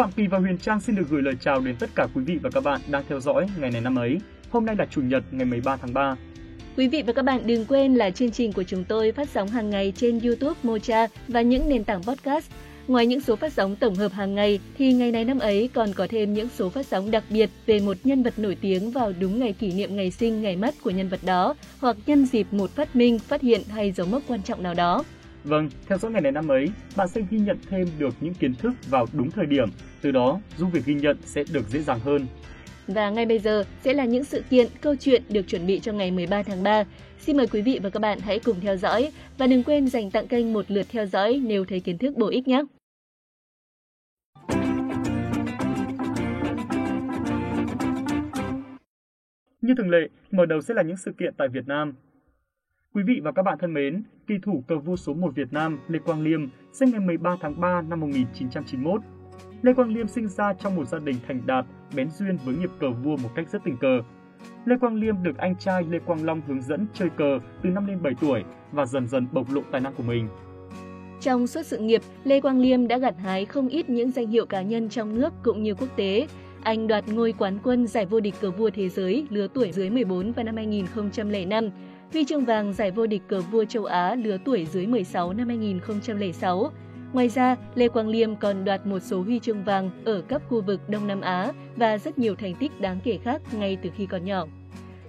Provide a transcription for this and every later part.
Phạm Kỳ và Huyền Trang xin được gửi lời chào đến tất cả quý vị và các bạn đang theo dõi ngày này năm ấy. Hôm nay là Chủ nhật ngày 13 tháng 3. Quý vị và các bạn đừng quên là chương trình của chúng tôi phát sóng hàng ngày trên YouTube, Mocha và những nền tảng podcast. Ngoài những số phát sóng tổng hợp hàng ngày thì ngày này năm ấy còn có thêm những số phát sóng đặc biệt về một nhân vật nổi tiếng vào đúng ngày kỷ niệm ngày sinh, ngày mất của nhân vật đó hoặc nhân dịp một phát minh, phát hiện hay dấu mốc quan trọng nào đó. Vâng, theo dõi ngày này năm ấy, bạn sẽ ghi nhận thêm được những kiến thức vào đúng thời điểm, từ đó giúp việc ghi nhận sẽ được dễ dàng hơn. Và ngay bây giờ sẽ là những sự kiện, câu chuyện được chuẩn bị cho ngày 13 tháng 3. Xin mời quý vị và các bạn hãy cùng theo dõi và đừng quên dành tặng kênh một lượt theo dõi nếu thấy kiến thức bổ ích nhé. Như thường lệ, mở đầu sẽ là những sự kiện tại Việt Nam. Quý vị và các bạn thân mến, kỳ thủ cờ vua số 1 Việt Nam Lê Quang Liêm sinh ngày 13 tháng 3 năm 1991. Lê Quang Liêm sinh ra trong một gia đình thành đạt, bén duyên với nghiệp cờ vua một cách rất tình cờ. Lê Quang Liêm được anh trai Lê Quang Long hướng dẫn chơi cờ từ năm lên 7 tuổi và dần dần bộc lộ tài năng của mình. Trong suốt sự nghiệp, Lê Quang Liêm đã gặt hái không ít những danh hiệu cá nhân trong nước cũng như quốc tế. Anh đoạt ngôi quán quân giải vô địch cờ vua thế giới lứa tuổi dưới 14 vào năm 2005, huy chương vàng giải vô địch cờ vua châu Á lứa tuổi dưới 16 năm 2006. Ngoài ra, Lê Quang Liêm còn đoạt một số huy chương vàng ở cấp khu vực Đông Nam Á và rất nhiều thành tích đáng kể khác ngay từ khi còn nhỏ.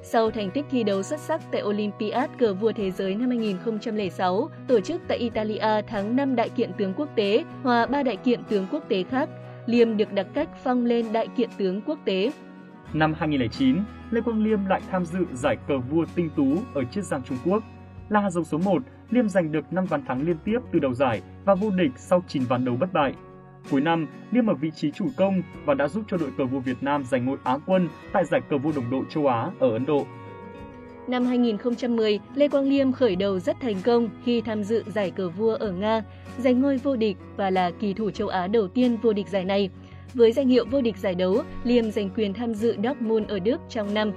Sau thành tích thi đấu xuất sắc tại Olympiad cờ vua thế giới năm 2006, tổ chức tại Italia tháng 5 đại kiện tướng quốc tế, hòa 3 đại kiện tướng quốc tế khác, Liêm được đặc cách phong lên đại kiện tướng quốc tế. Năm 2009, Lê Quang Liêm lại tham dự giải cờ vua tinh tú ở Chiết Giang Trung Quốc. Là dòng số 1, Liêm giành được 5 ván thắng liên tiếp từ đầu giải và vô địch sau 9 ván đấu bất bại. Cuối năm, Liêm ở vị trí chủ công và đã giúp cho đội cờ vua Việt Nam giành ngôi Á quân tại giải cờ vua đồng đội châu Á ở Ấn Độ. Năm 2010, Lê Quang Liêm khởi đầu rất thành công khi tham dự giải cờ vua ở Nga, giành ngôi vô địch và là kỳ thủ châu Á đầu tiên vô địch giải này. Với danh hiệu vô địch giải đấu, Liêm giành quyền tham dự Dortmund ở Đức trong năm.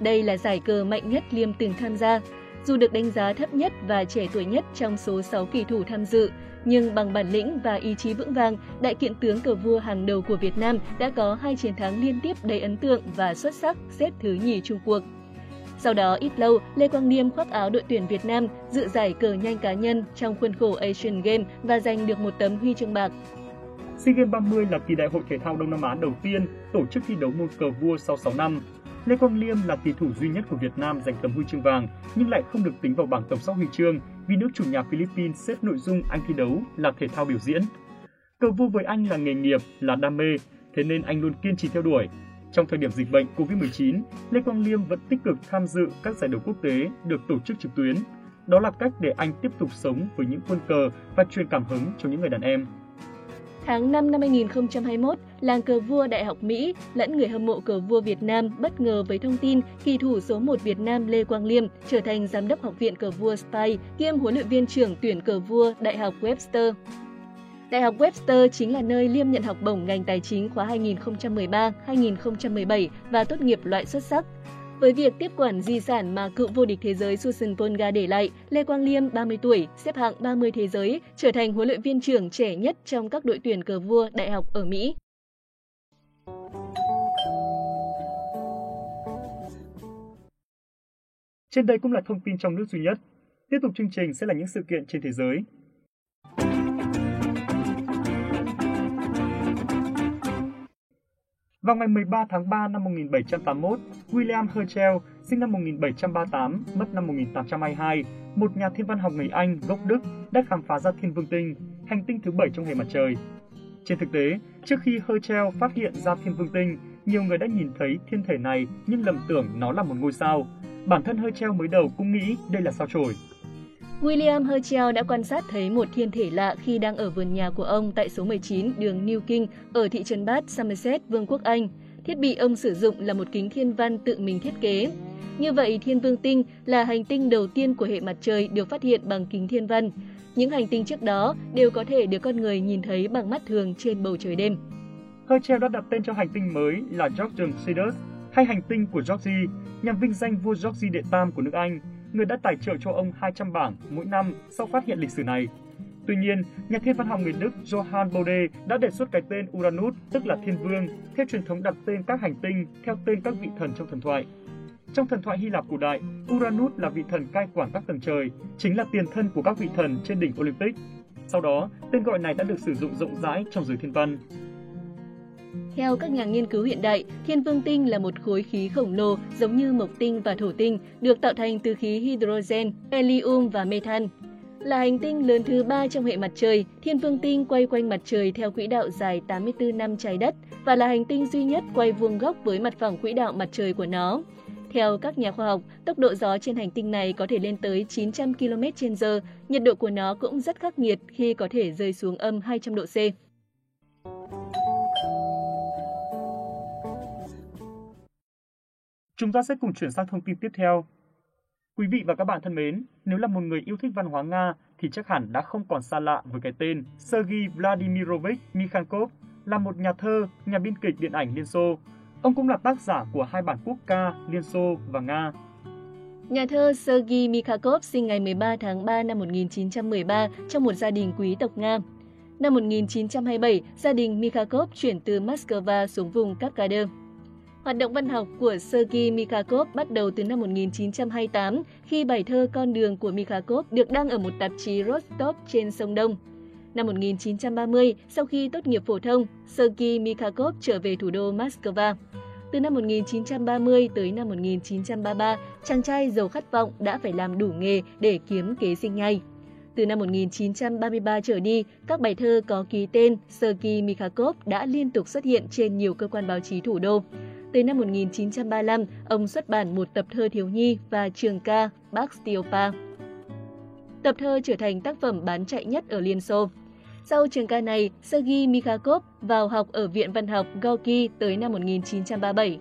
Đây là giải cờ mạnh nhất Liêm từng tham gia. Dù được đánh giá thấp nhất và trẻ tuổi nhất trong số 6 kỳ thủ tham dự, nhưng bằng bản lĩnh và ý chí vững vàng, đại kiện tướng cờ vua hàng đầu của Việt Nam đã có hai chiến thắng liên tiếp đầy ấn tượng và xuất sắc xếp thứ nhì Trung cuộc. Sau đó ít lâu, Lê Quang Niêm khoác áo đội tuyển Việt Nam dự giải cờ nhanh cá nhân trong khuôn khổ Asian Games và giành được một tấm huy chương bạc. SEA Games 30 là kỳ đại hội thể thao Đông Nam Á đầu tiên tổ chức thi đấu môn cờ vua sau 6 năm. Lê Quang Liêm là kỳ thủ duy nhất của Việt Nam giành tấm huy chương vàng nhưng lại không được tính vào bảng tổng sắp huy chương vì nước chủ nhà Philippines xếp nội dung anh thi đấu là thể thao biểu diễn. Cờ vua với anh là nghề nghiệp, là đam mê, thế nên anh luôn kiên trì theo đuổi. Trong thời điểm dịch bệnh COVID-19, Lê Quang Liêm vẫn tích cực tham dự các giải đấu quốc tế được tổ chức trực tuyến. Đó là cách để anh tiếp tục sống với những quân cờ và truyền cảm hứng cho những người đàn em. Tháng 5 năm 2021, làng cờ vua Đại học Mỹ lẫn người hâm mộ cờ vua Việt Nam bất ngờ với thông tin kỳ thủ số 1 Việt Nam Lê Quang Liêm trở thành giám đốc học viện cờ vua Spy kiêm huấn luyện viên trưởng tuyển cờ vua Đại học Webster. Đại học Webster chính là nơi Liêm nhận học bổng ngành tài chính khóa 2013-2017 và tốt nghiệp loại xuất sắc. Với việc tiếp quản di sản mà cựu vô địch thế giới Susan Ponga để lại, Lê Quang Liêm, 30 tuổi, xếp hạng 30 thế giới, trở thành huấn luyện viên trưởng trẻ nhất trong các đội tuyển cờ vua đại học ở Mỹ. Trên đây cũng là thông tin trong nước duy nhất. Tiếp tục chương trình sẽ là những sự kiện trên thế giới. Vào ngày 13 tháng 3 năm 1781, William Herschel, sinh năm 1738, mất năm 1822, một nhà thiên văn học người Anh gốc Đức đã khám phá ra thiên vương tinh, hành tinh thứ bảy trong hệ mặt trời. Trên thực tế, trước khi Herschel phát hiện ra thiên vương tinh, nhiều người đã nhìn thấy thiên thể này nhưng lầm tưởng nó là một ngôi sao. Bản thân Herschel mới đầu cũng nghĩ đây là sao chổi. William Herschel đã quan sát thấy một thiên thể lạ khi đang ở vườn nhà của ông tại số 19 đường New King ở thị trấn Bath, Somerset, Vương quốc Anh. Thiết bị ông sử dụng là một kính thiên văn tự mình thiết kế. Như vậy, Thiên Vương Tinh là hành tinh đầu tiên của hệ mặt trời được phát hiện bằng kính thiên văn. Những hành tinh trước đó đều có thể được con người nhìn thấy bằng mắt thường trên bầu trời đêm. Herschel đã đặt tên cho hành tinh mới là Georgian Sidus, hay hành tinh của Georgie, nhằm vinh danh vua Georgie đệ tam của nước Anh, người đã tài trợ cho ông 200 bảng mỗi năm sau phát hiện lịch sử này. Tuy nhiên, nhà thiên văn học người Đức Johann Bode đã đề xuất cái tên Uranus, tức là thiên vương, theo truyền thống đặt tên các hành tinh theo tên các vị thần trong thần thoại. Trong thần thoại Hy Lạp cổ đại, Uranus là vị thần cai quản các tầng trời, chính là tiền thân của các vị thần trên đỉnh Olympic. Sau đó, tên gọi này đã được sử dụng rộng rãi trong giới thiên văn. Theo các nhà nghiên cứu hiện đại, thiên vương tinh là một khối khí khổng lồ giống như mộc tinh và thổ tinh, được tạo thành từ khí hydrogen, helium và methan. Là hành tinh lớn thứ ba trong hệ mặt trời, thiên vương tinh quay quanh mặt trời theo quỹ đạo dài 84 năm trái đất và là hành tinh duy nhất quay vuông góc với mặt phẳng quỹ đạo mặt trời của nó. Theo các nhà khoa học, tốc độ gió trên hành tinh này có thể lên tới 900 km/h, nhiệt độ của nó cũng rất khắc nghiệt khi có thể rơi xuống âm 200 độ C. Chúng ta sẽ cùng chuyển sang thông tin tiếp theo. Quý vị và các bạn thân mến, nếu là một người yêu thích văn hóa Nga thì chắc hẳn đã không còn xa lạ với cái tên Sergei Vladimirovich Mikhankov, là một nhà thơ, nhà biên kịch điện ảnh Liên Xô. Ông cũng là tác giả của hai bản quốc ca Liên Xô và Nga. Nhà thơ Sergei Mikhankov sinh ngày 13 tháng 3 năm 1913 trong một gia đình quý tộc Nga. Năm 1927, gia đình Mikhankov chuyển từ Moscow xuống vùng Kavkaz. Hoạt động văn học của Sergei Mikhakov bắt đầu từ năm 1928 khi bài thơ Con đường của Mikhakov được đăng ở một tạp chí Rostov trên sông Đông. Năm 1930, sau khi tốt nghiệp phổ thông, Sergei Mikhakov trở về thủ đô Moscow. Từ năm 1930 tới năm 1933, chàng trai giàu khát vọng đã phải làm đủ nghề để kiếm kế sinh nhai. Từ năm 1933 trở đi, các bài thơ có ký tên Sergei Mikhakov đã liên tục xuất hiện trên nhiều cơ quan báo chí thủ đô. Tới năm 1935, ông xuất bản một tập thơ thiếu nhi và trường ca Bác Stiopa. Tập thơ trở thành tác phẩm bán chạy nhất ở Liên Xô. Sau trường ca này, Sergei Mikhakov vào học ở Viện Văn học Gorky tới năm 1937.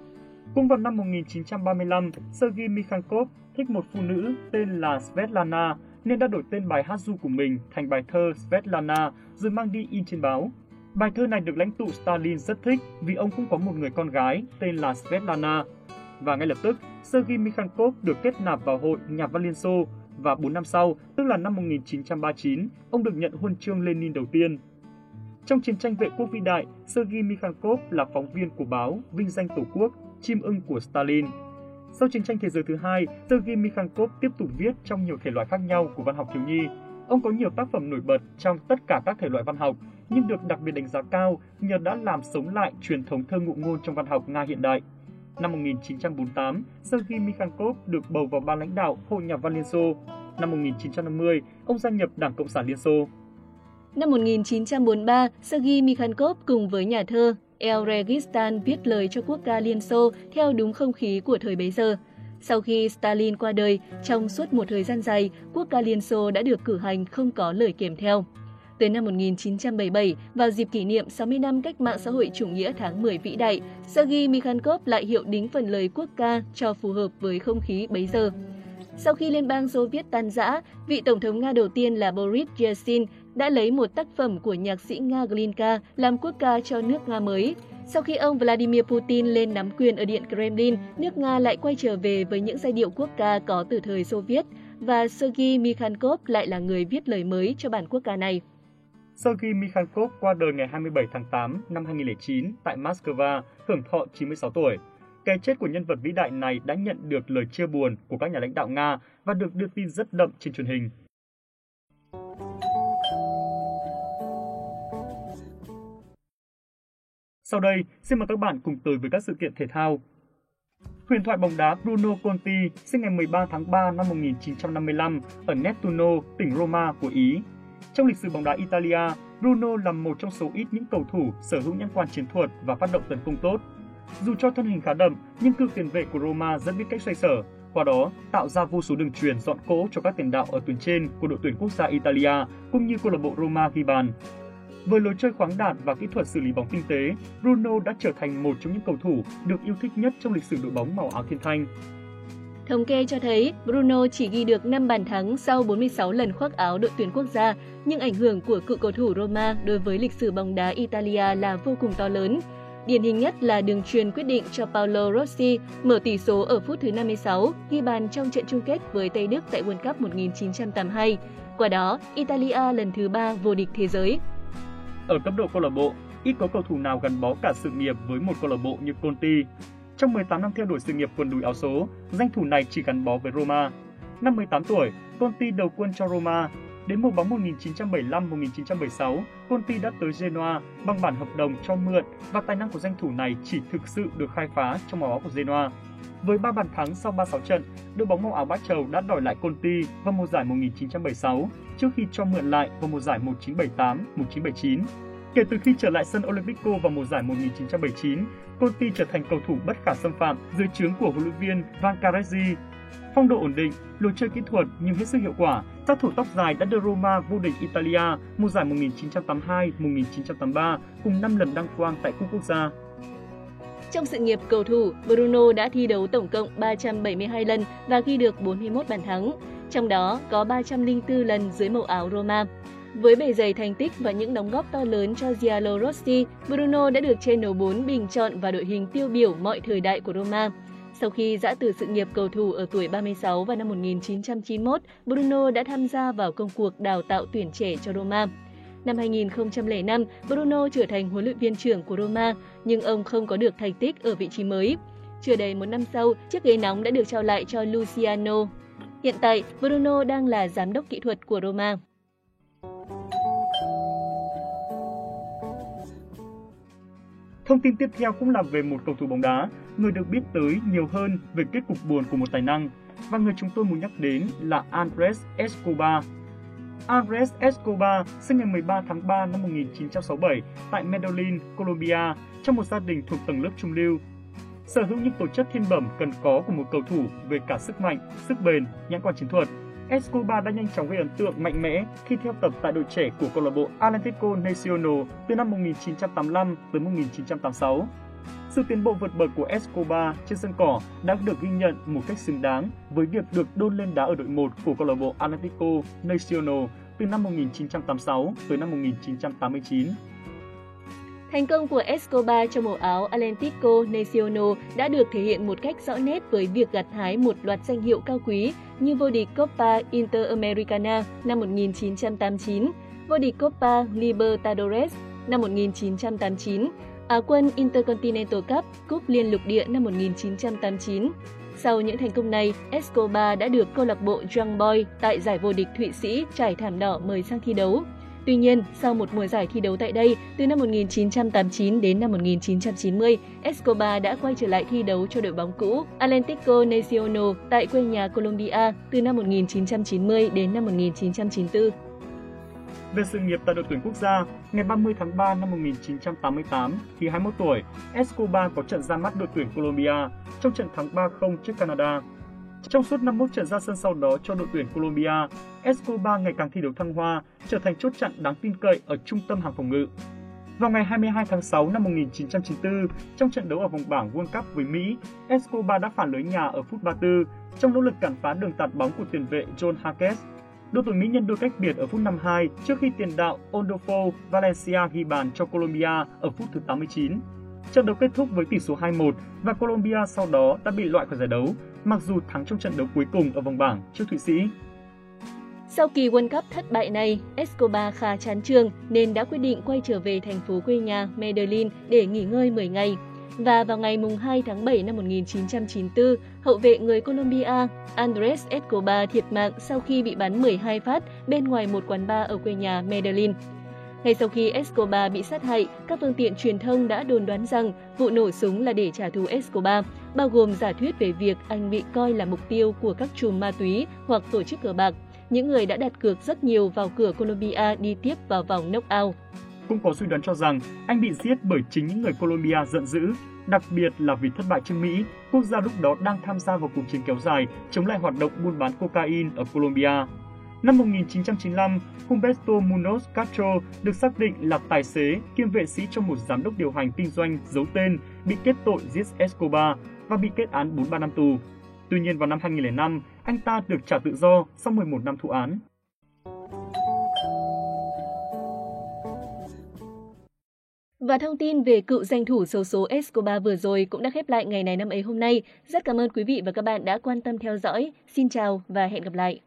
Cũng vào năm 1935, Sergei Mikhakov thích một phụ nữ tên là Svetlana nên đã đổi tên bài hát du của mình thành bài thơ Svetlana rồi mang đi in trên báo. Bài thơ này được lãnh tụ Stalin rất thích vì ông cũng có một người con gái tên là Svetlana. Và ngay lập tức, Sergei Mikhankov được kết nạp vào Hội Nhà văn Liên Xô và 4 năm sau, tức là năm 1939, ông được nhận huân chương Lenin đầu tiên. Trong chiến tranh vệ quốc vĩ đại, Sergei Mikhankov là phóng viên của báo Vinh danh Tổ quốc, chim ưng của Stalin. Sau chiến tranh thế giới thứ hai, Sergei Mikhankov tiếp tục viết trong nhiều thể loại khác nhau của văn học thiếu nhi. Ông có nhiều tác phẩm nổi bật trong tất cả các thể loại văn học, nhưng được đặc biệt đánh giá cao nhờ đã làm sống lại truyền thống thơ ngụ ngôn trong văn học Nga hiện đại. Năm 1948, Sergei Mikhankov được bầu vào ban lãnh đạo Hội Nhà văn Liên Xô. Năm 1950, ông gia nhập Đảng Cộng sản Liên Xô. Năm 1943, Sergei Mikhankov cùng với nhà thơ El Registan viết lời cho quốc ca Liên Xô theo đúng không khí của thời bấy giờ. Sau khi Stalin qua đời, trong suốt một thời gian dài, quốc ca Liên Xô đã được cử hành không có lời kèm theo. Tới năm 1977, vào dịp kỷ niệm 60 năm cách mạng xã hội chủ nghĩa tháng 10 vĩ đại, Sergei Mikhankov lại hiệu đính phần lời quốc ca cho phù hợp với không khí bấy giờ. Sau khi Liên bang Xô Viết tan rã, vị Tổng thống Nga đầu tiên là Boris Yeltsin đã lấy một tác phẩm của nhạc sĩ Nga Glinka làm quốc ca cho nước Nga mới. Sau khi ông Vladimir Putin lên nắm quyền ở Điện Kremlin, nước Nga lại quay trở về với những giai điệu quốc ca có từ thời Xô Viết, và Sergei Mikhankov lại là người viết lời mới cho bản quốc ca này. Sergei Mikhailkov qua đời ngày 27 tháng 8 năm 2009 tại Moscow, hưởng thọ 96 tuổi. Cái chết của nhân vật vĩ đại này đã nhận được lời chia buồn của các nhà lãnh đạo Nga và được đưa tin rất đậm trên truyền hình. Sau đây, xin mời các bạn cùng tới với các sự kiện thể thao. Huyền thoại bóng đá Bruno Conti sinh ngày 13 tháng 3 năm 1955 ở Nettuno, tỉnh Roma của Ý. Trong lịch sử bóng đá Italia, Bruno là một trong số ít những cầu thủ sở hữu nhãn quan chiến thuật và phát động tấn công tốt. Dù cho thân hình khá đậm, nhưng cựu tiền vệ của Roma rất biết cách xoay sở, qua đó tạo ra vô số đường truyền dọn cỗ cho các tiền đạo ở tuyến trên của đội tuyển quốc gia Italia cũng như câu lạc bộ Roma ghi bàn. Với lối chơi khoáng đạt và kỹ thuật xử lý bóng tinh tế, Bruno đã trở thành một trong những cầu thủ được yêu thích nhất trong lịch sử đội bóng màu áo thiên thanh. Thống kê cho thấy Bruno chỉ ghi được 5 bàn thắng sau 46 lần khoác áo đội tuyển quốc gia, nhưng ảnh hưởng của cựu cầu thủ Roma đối với lịch sử bóng đá Italia là vô cùng to lớn. Điển hình nhất là đường truyền quyết định cho Paolo Rossi mở tỷ số ở phút thứ 56, ghi bàn trong trận chung kết với Tây Đức tại World Cup 1982. Qua đó, Italia lần thứ ba vô địch thế giới. Ở cấp độ câu lạc bộ, ít có cầu thủ nào gắn bó cả sự nghiệp với một câu lạc bộ như Conti. Trong 18 năm theo đuổi sự nghiệp quần đùi áo số, danh thủ này chỉ gắn bó với Roma. Năm 18 tuổi, Conti đầu quân cho Roma. Đến mùa bóng 1975-1976, Conti đã tới Genoa bằng bản hợp đồng cho mượn và tài năng của danh thủ này chỉ thực sự được khai phá trong màu áo của Genoa. Với 3 bàn thắng sau 36 trận, đội bóng màu áo bát trầu đã đòi lại Conti vào mùa giải 1976 trước khi cho mượn lại vào mùa giải 1978-1979. Kể từ khi trở lại sân Olympico vào mùa giải 1979, Conti trở thành cầu thủ bất khả xâm phạm dưới trướng của huấn luyện viên Van Carezzi. Phong độ ổn định, lối chơi kỹ thuật nhưng hết sức hiệu quả, sát thủ tóc dài đã đưa Roma vô địch Italia mùa giải 1982-1983 cùng 5 lần đăng quang tại cúp quốc gia. Trong sự nghiệp cầu thủ, Bruno đã thi đấu tổng cộng 372 lần và ghi được 41 bàn thắng, trong đó có 304 lần dưới màu áo Roma. Với bề dày thành tích và những đóng góp to lớn cho Giallo Rossi, Bruno đã được Channel 4 bình chọn vào đội hình tiêu biểu mọi thời đại của Roma. Sau khi giã từ sự nghiệp cầu thủ ở tuổi 36 vào năm 1991, Bruno đã tham gia vào công cuộc đào tạo tuyển trẻ cho Roma. Năm 2005, Bruno trở thành huấn luyện viên trưởng của Roma, nhưng ông không có được thành tích ở vị trí mới. Chưa đầy một năm sau, chiếc ghế nóng đã được trao lại cho Luciano. Hiện tại, Bruno đang là giám đốc kỹ thuật của Roma. Thông tin tiếp theo cũng là về một cầu thủ bóng đá, người được biết tới nhiều hơn về kết cục buồn của một tài năng. Và người chúng tôi muốn nhắc đến là Andres Escobar. Andres Escobar sinh ngày 13 tháng 3 năm 1967 tại Medellin, Colombia, trong một gia đình thuộc tầng lớp trung lưu. Sở hữu những tố chất thiên bẩm cần có của một cầu thủ về cả sức mạnh, sức bền, nhãn quan chiến thuật – Escobar đã nhanh chóng gây ấn tượng mạnh mẽ khi theo tập tại đội trẻ của câu lạc bộ Atlético Nacional từ năm 1985 tới 1986. Sự tiến bộ vượt bậc của Escobar trên sân cỏ đã được ghi nhận một cách xứng đáng với việc được đôn lên đá ở đội 1 của câu lạc bộ Atlético Nacional từ năm 1986 tới năm 1989. Thành công của Escobar trong màu áo Atlético Nacional đã được thể hiện một cách rõ nét với việc gặt hái một loạt danh hiệu cao quý như vô địch Copa Interamericana năm 1989, vô địch Copa Libertadores năm 1989, Á quân Intercontinental Cup, Cúp Liên lục địa năm 1989. Sau những thành công này, Escobar đã được câu lạc bộ Young Boy tại giải vô địch Thụy Sĩ trải thảm đỏ mời sang thi đấu. Tuy nhiên, sau một mùa giải thi đấu tại đây, từ năm 1989 đến năm 1990, Escobar đã quay trở lại thi đấu cho đội bóng cũ Atlético Nacional tại quê nhà Colombia từ năm 1990 đến năm 1994. Về sự nghiệp tại đội tuyển quốc gia, ngày 30 tháng 3 năm 1988, khi 21 tuổi, Escobar có trận ra mắt đội tuyển Colombia trong trận thắng 3-0 trước Canada trong suốt 51 trận ra sân sau đó cho đội tuyển Colombia, Escobar ngày càng thi đấu thăng hoa, trở thành chốt chặn đáng tin cậy ở trung tâm hàng phòng ngự. Vào ngày 22 tháng 6 năm 1994, trong trận đấu ở vòng bảng World Cup với Mỹ, Escobar đã phản lưới nhà ở phút 34 trong nỗ lực cản phá đường tạt bóng của tiền vệ John Hackett. Đội tuyển Mỹ nhân đôi cách biệt ở phút 52 trước khi tiền đạo Ondolfo Valencia ghi bàn cho Colombia ở phút thứ 89. Trận đấu kết thúc với tỷ số 2-1 và Colombia sau đó đã bị loại khỏi giải đấu, mặc dù thắng trong trận đấu cuối cùng ở vòng bảng trước Thụy Sĩ. Sau kỳ World Cup thất bại này, Escobar khá chán trường nên đã quyết định quay trở về thành phố quê nhà Medellin để nghỉ ngơi 10 ngày. Và vào ngày 2 tháng 7 năm 1994, hậu vệ người Colombia Andres Escobar thiệt mạng sau khi bị bắn 12 phát bên ngoài một quán bar ở quê nhà Medellin. Ngay sau khi Escobar bị sát hại, các phương tiện truyền thông đã đồn đoán rằng vụ nổ súng là để trả thù Escobar, bao gồm giả thuyết về việc anh bị coi là mục tiêu của các chùm ma túy hoặc tổ chức cờ bạc. Những người đã đặt cược rất nhiều vào cửa Colombia đi tiếp vào vòng knockout. Cũng có suy đoán cho rằng anh bị giết bởi chính những người Colombia giận dữ, đặc biệt là vì thất bại trước Mỹ, quốc gia lúc đó đang tham gia vào cuộc chiến kéo dài chống lại hoạt động buôn bán cocaine ở Colombia. Năm 1995, Humberto Munoz Castro được xác định là tài xế kiêm vệ sĩ trong một giám đốc điều hành kinh doanh giấu tên bị kết tội giết Escobar và bị kết án 43 năm tù. Tuy nhiên vào năm 2005, anh ta được trả tự do sau 11 năm thụ án. Và thông tin về cựu danh thủ xấu số Escobar vừa rồi cũng đã khép lại ngày này năm ấy hôm nay. Rất cảm ơn quý vị và các bạn đã quan tâm theo dõi. Xin chào và hẹn gặp lại.